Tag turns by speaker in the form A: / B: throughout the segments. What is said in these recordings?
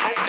A: I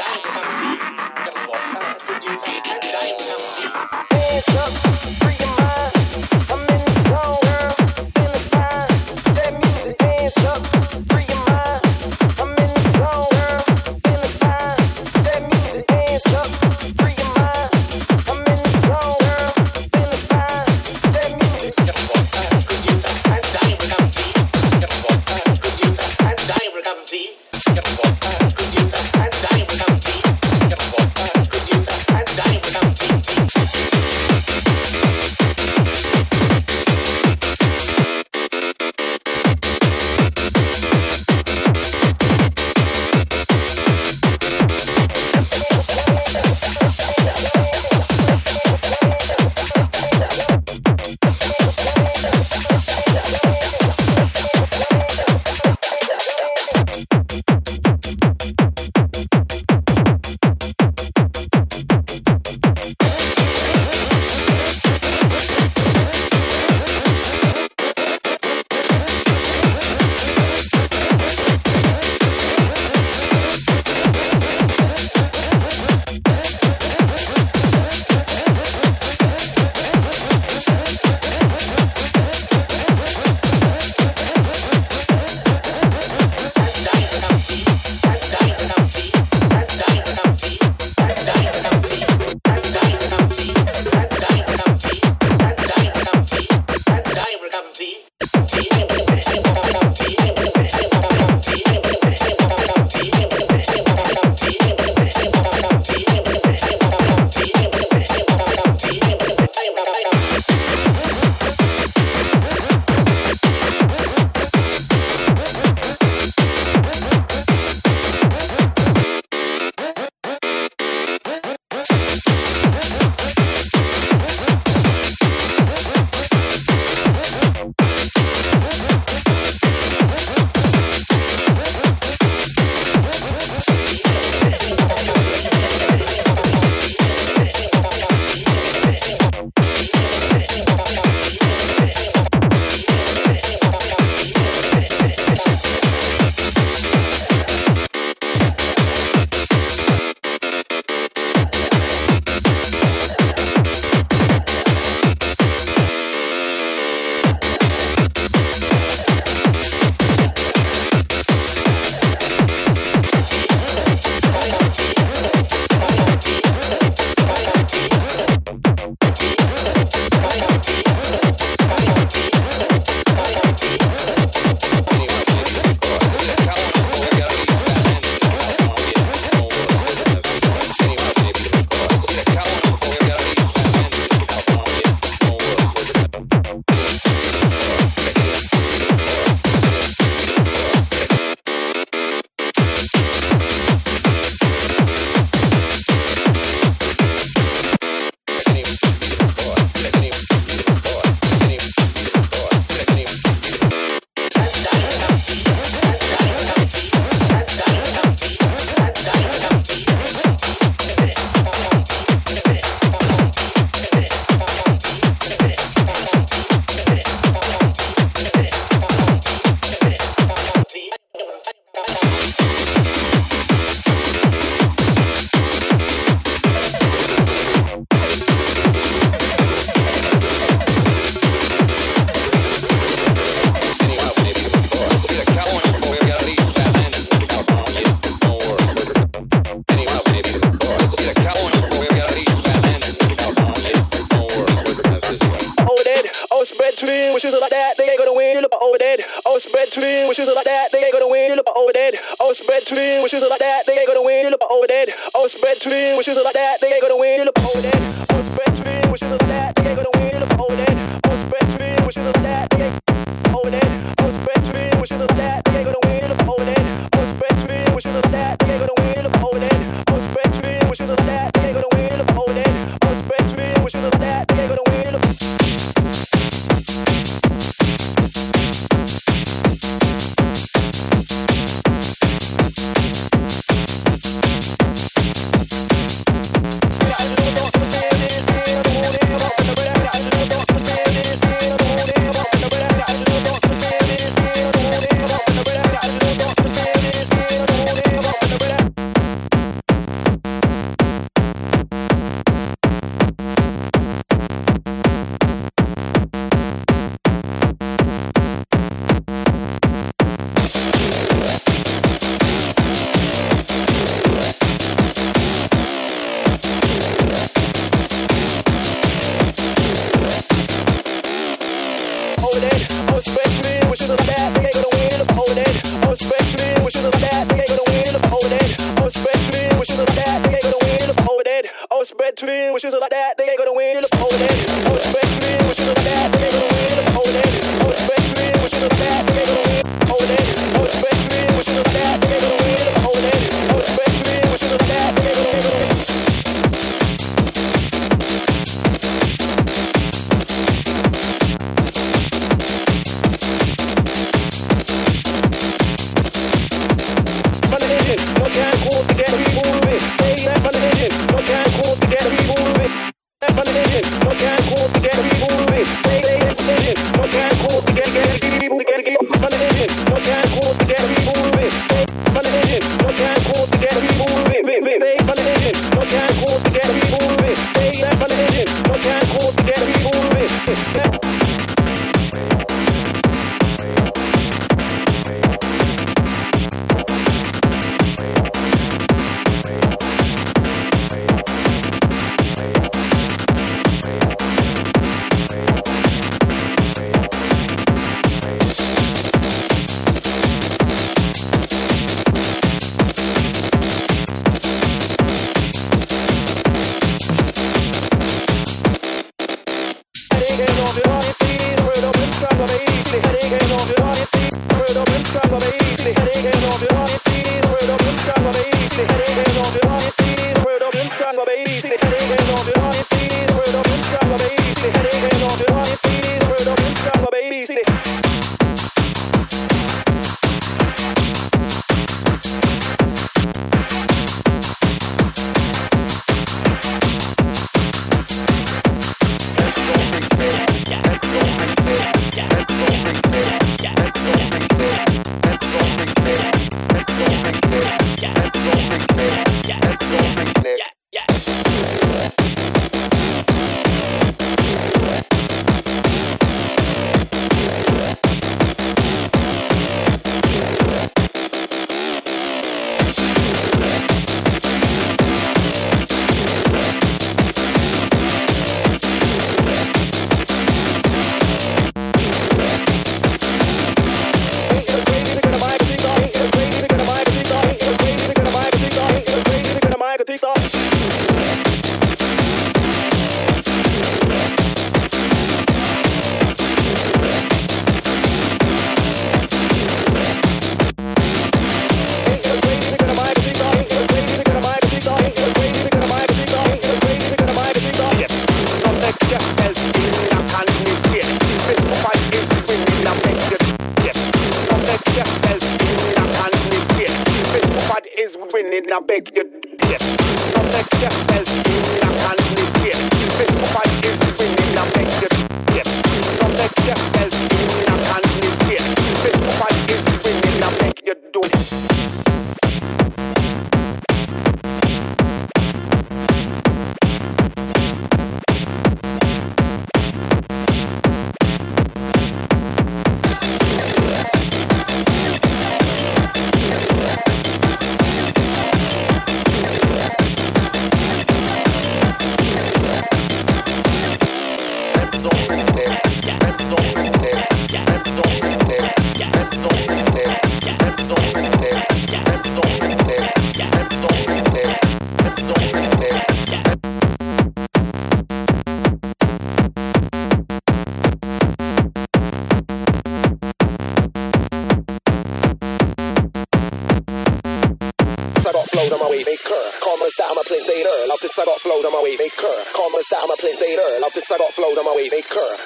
A: flows on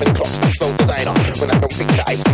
A: and
B: clocks, designer. When I don't think that I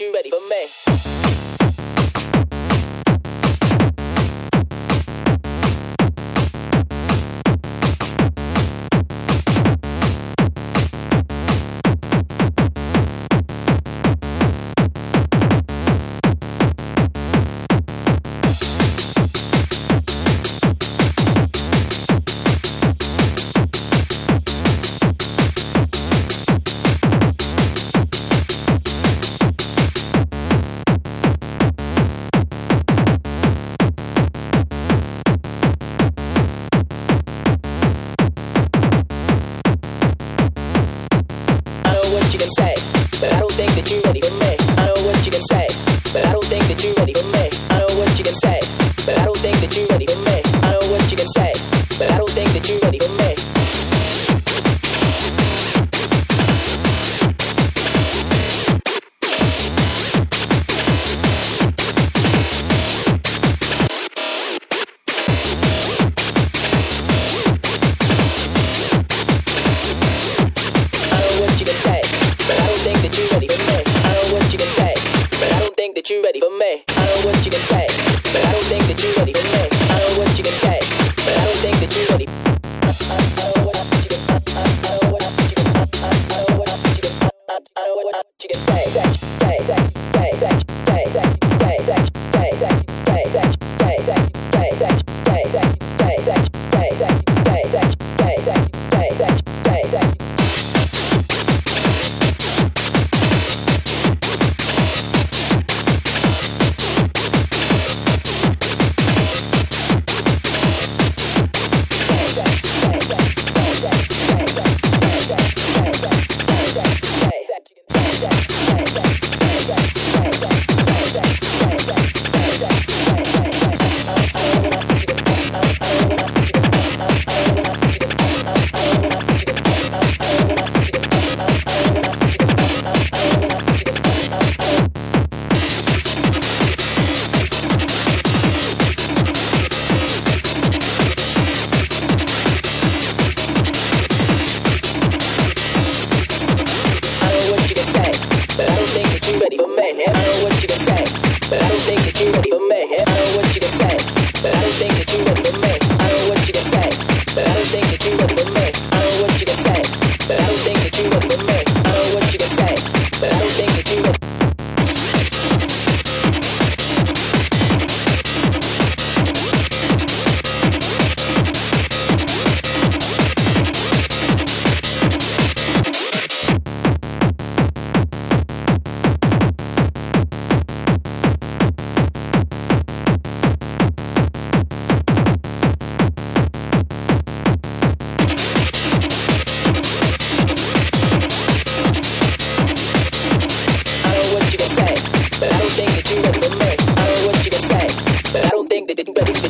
B: You're ready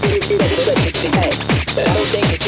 B: it's. But I don't think
A: it's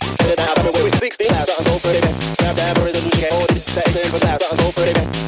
A: put it back.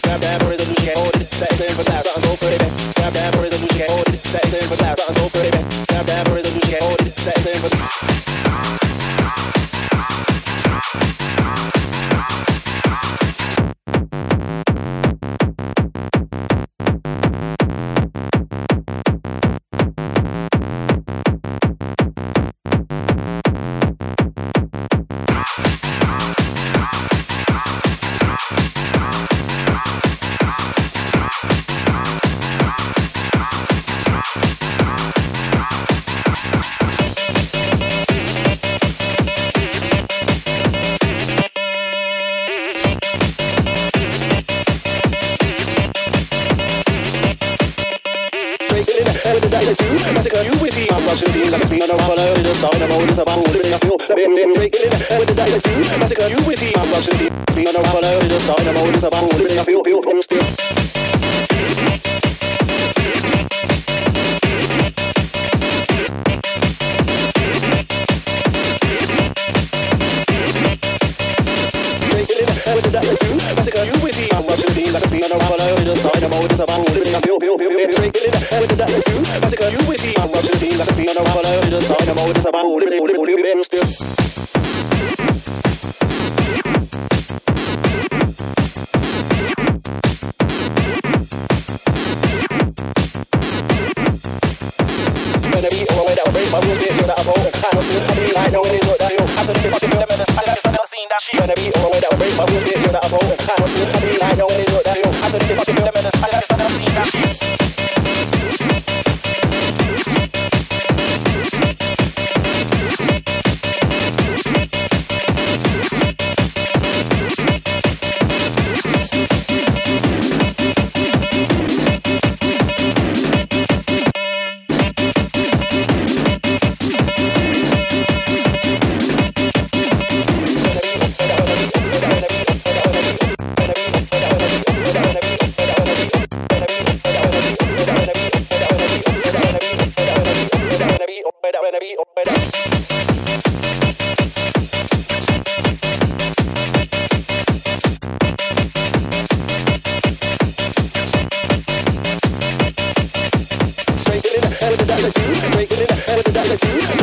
C: De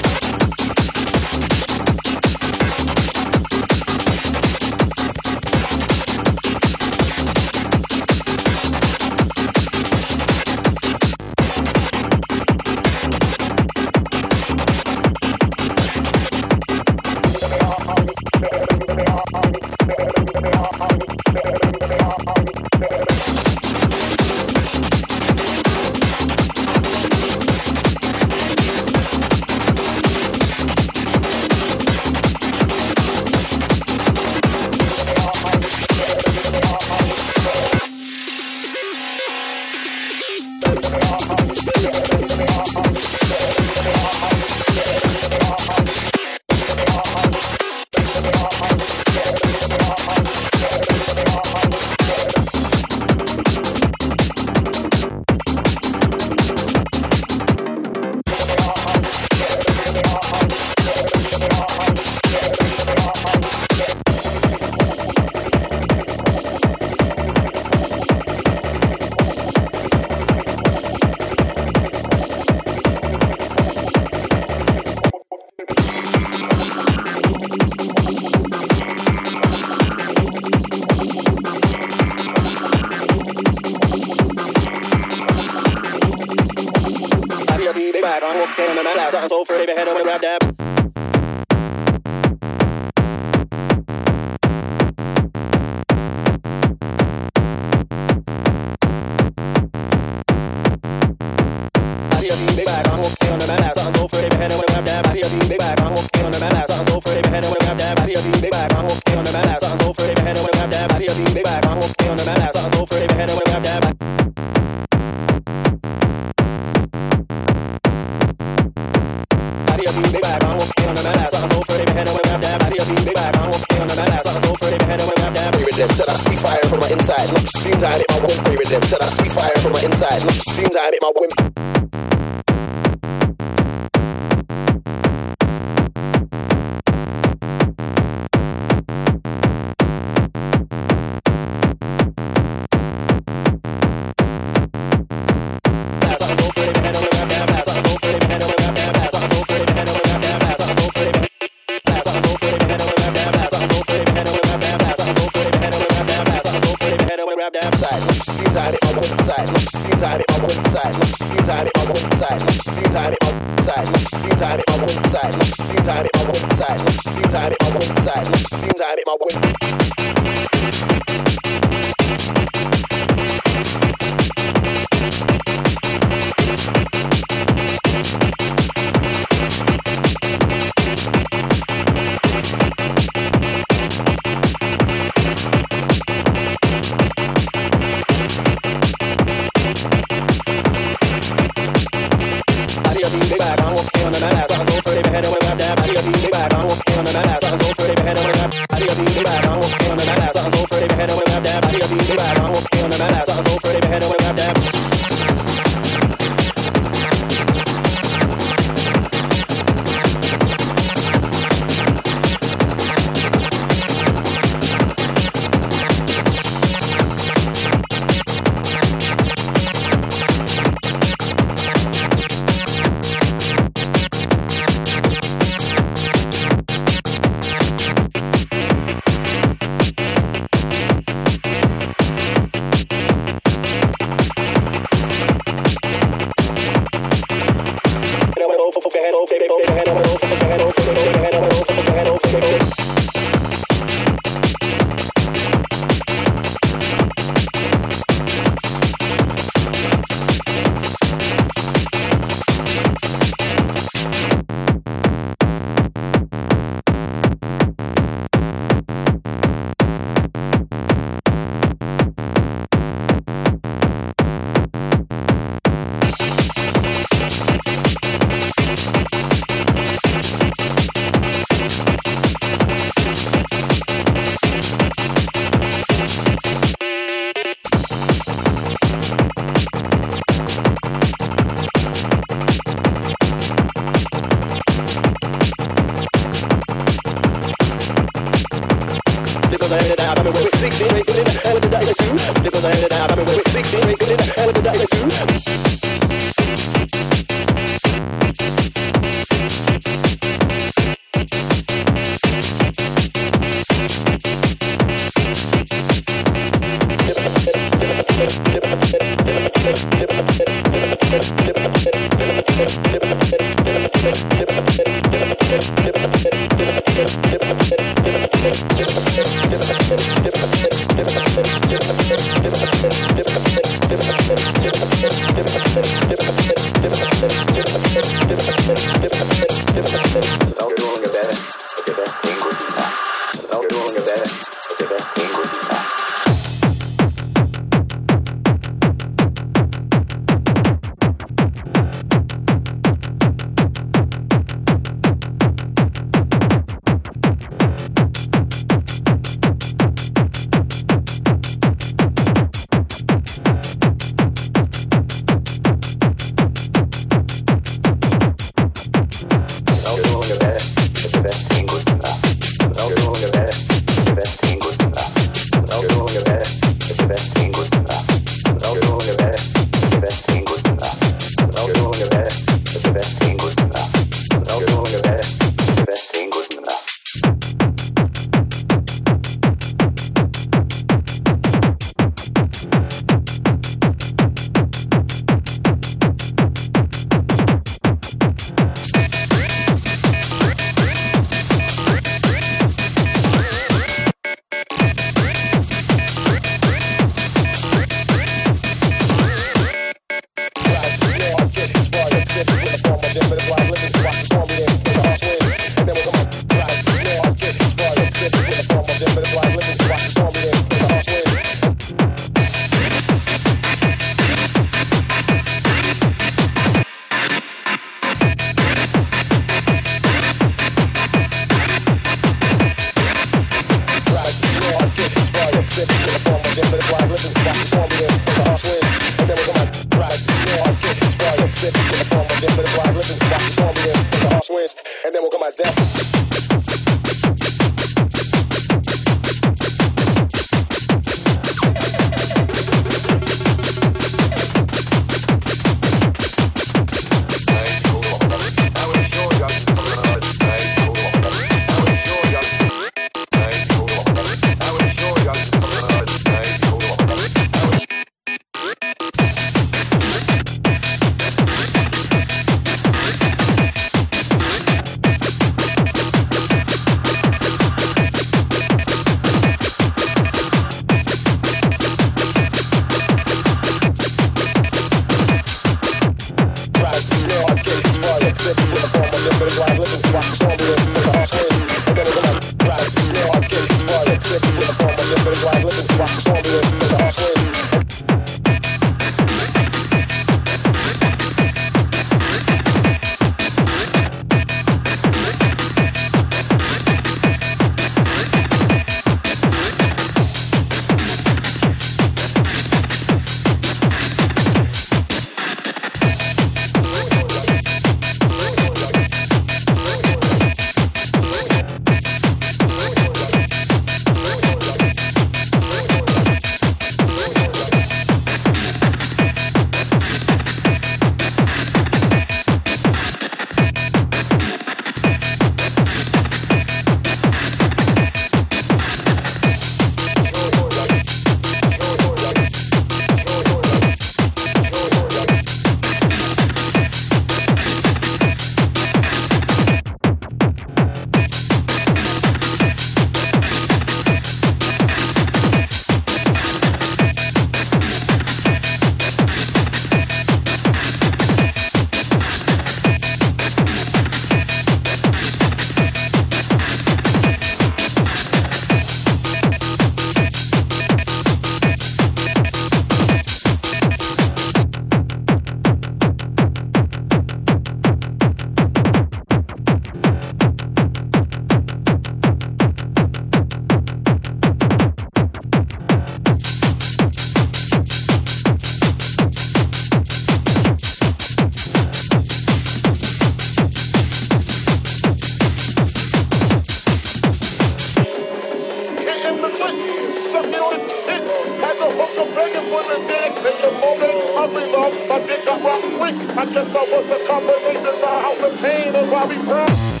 D: Bobby Brown.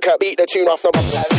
B: Intricate. Beat the tune off, stop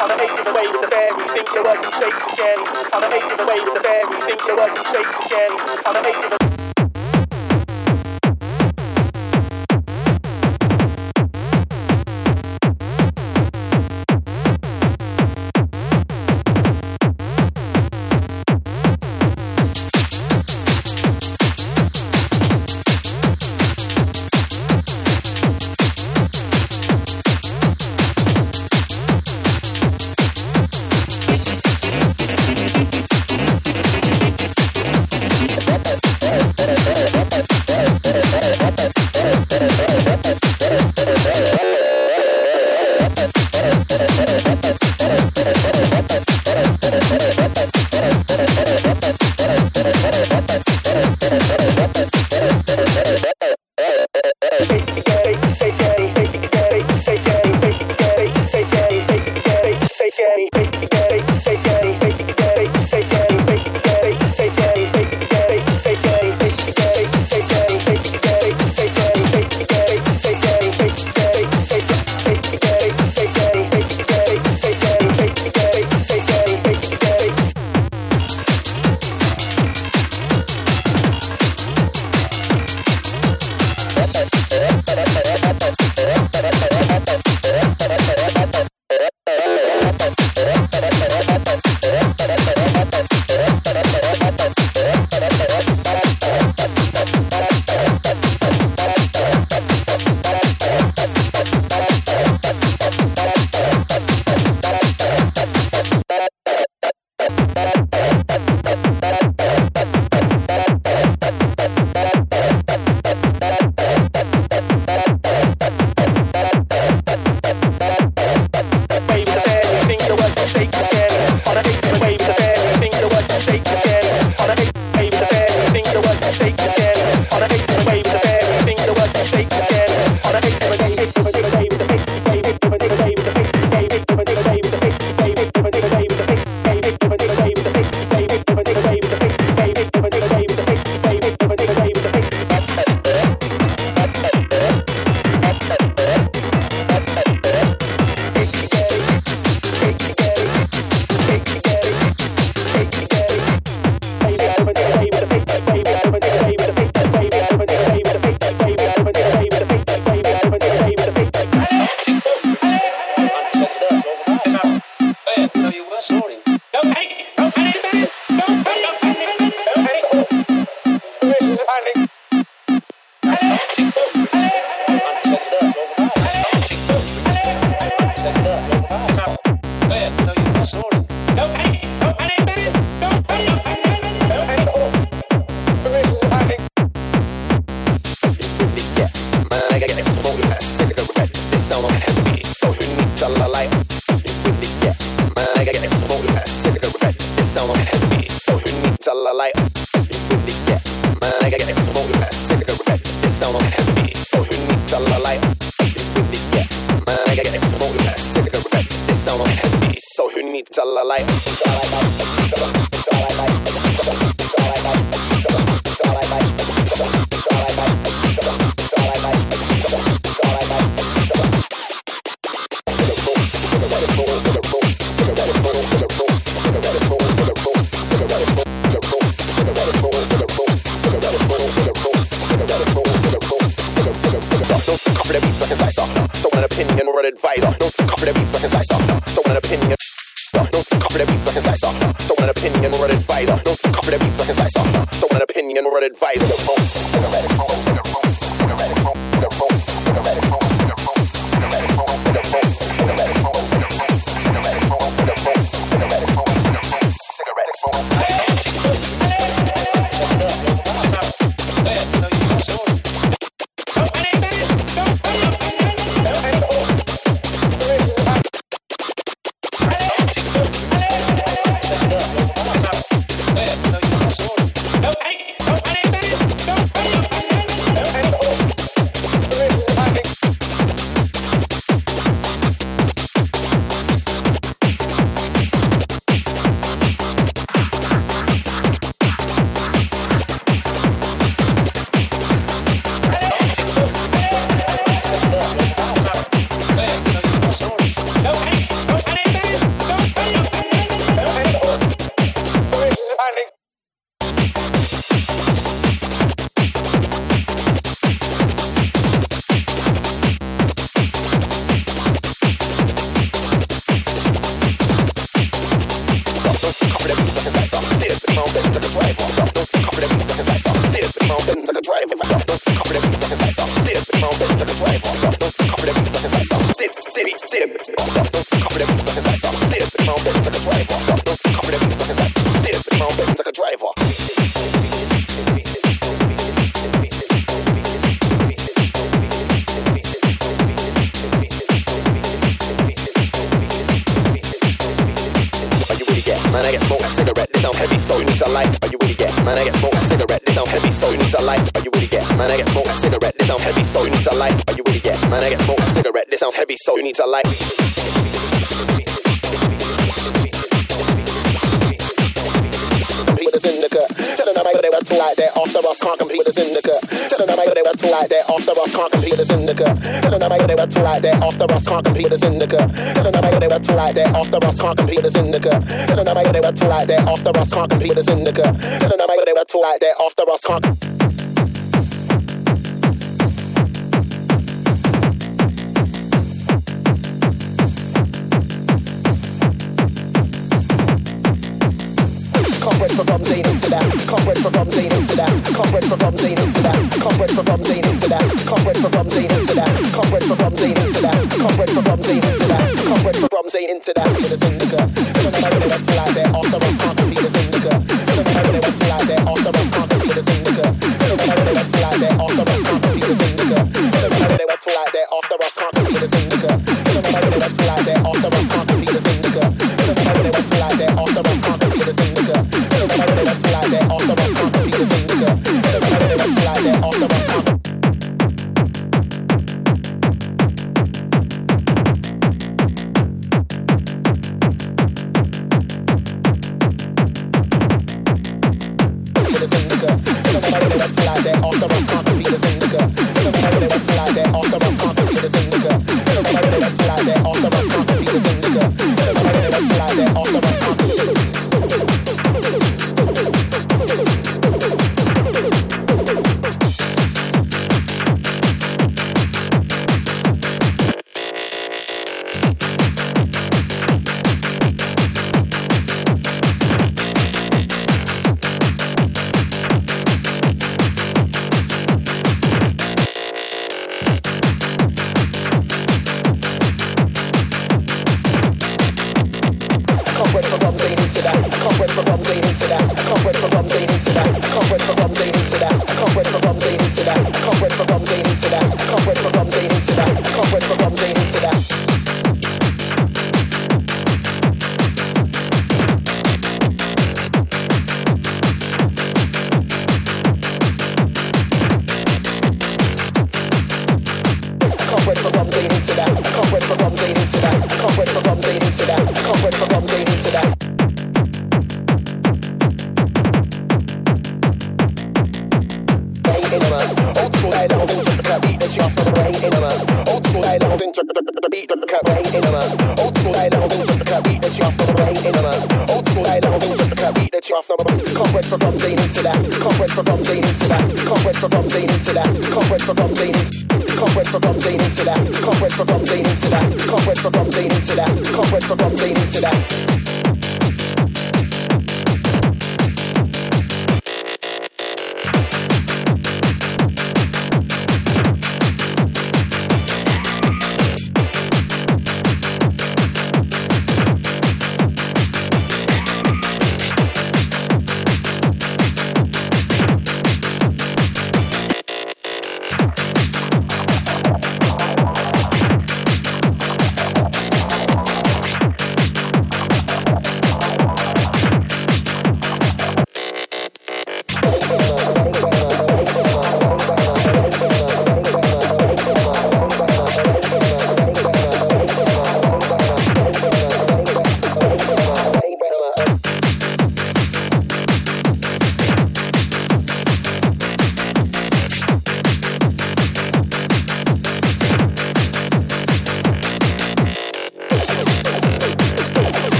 B: I'ma the way away with the
E: fairies, think it was you shake and I'ma make it away
B: with the fairies, think it was you shake and I'ma make so you need to
F: too like that after us can't compete with a syndicate. Tell them they were too like that after us can't compete with a syndicate. Tell them they were too like that after us can't compete with a syndicate. Tell them they were too like that after us can't compete with a syndicate. Tell them they were too like that after us can't compete with a syndicate. Tell them they were too like that after us can't. for problems into that. Into that. Into that. Into that. Into that. Into that. Into that. Into that. Can't the can't the can't the can't the like that.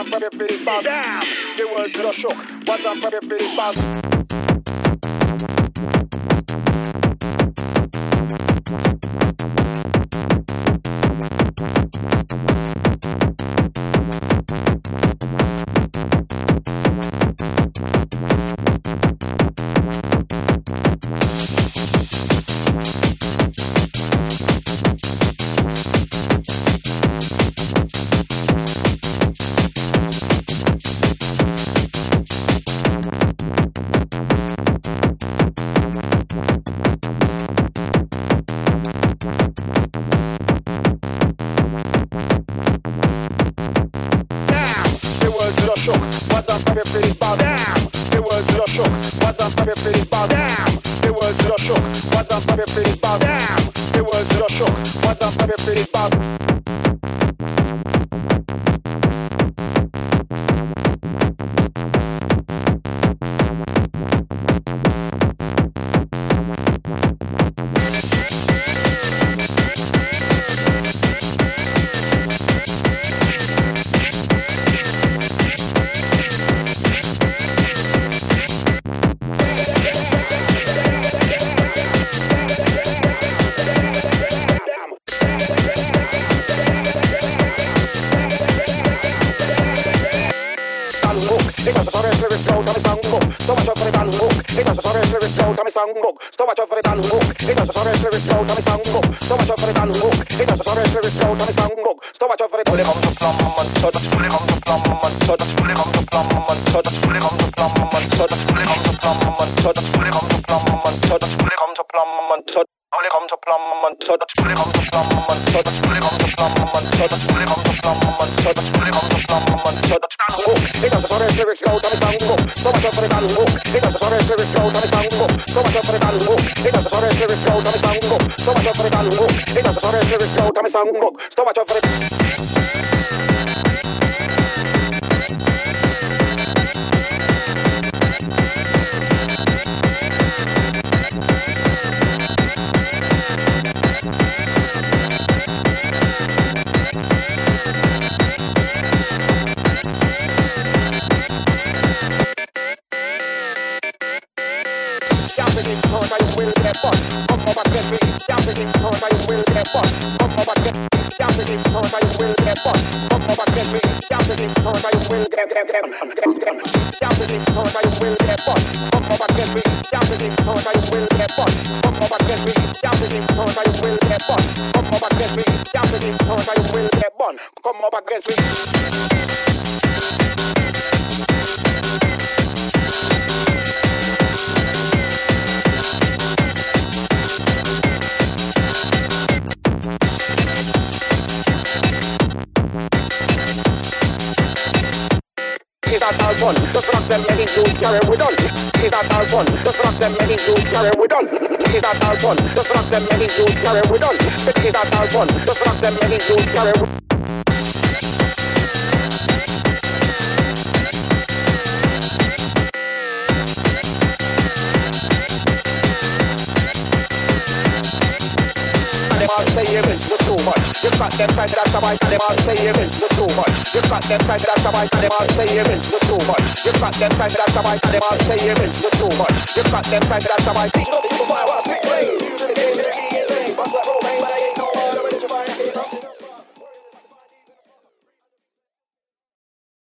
F: I'm for the
G: bounce. Damn, it was a shock. What's up, pretty ready for the bounce. Much. You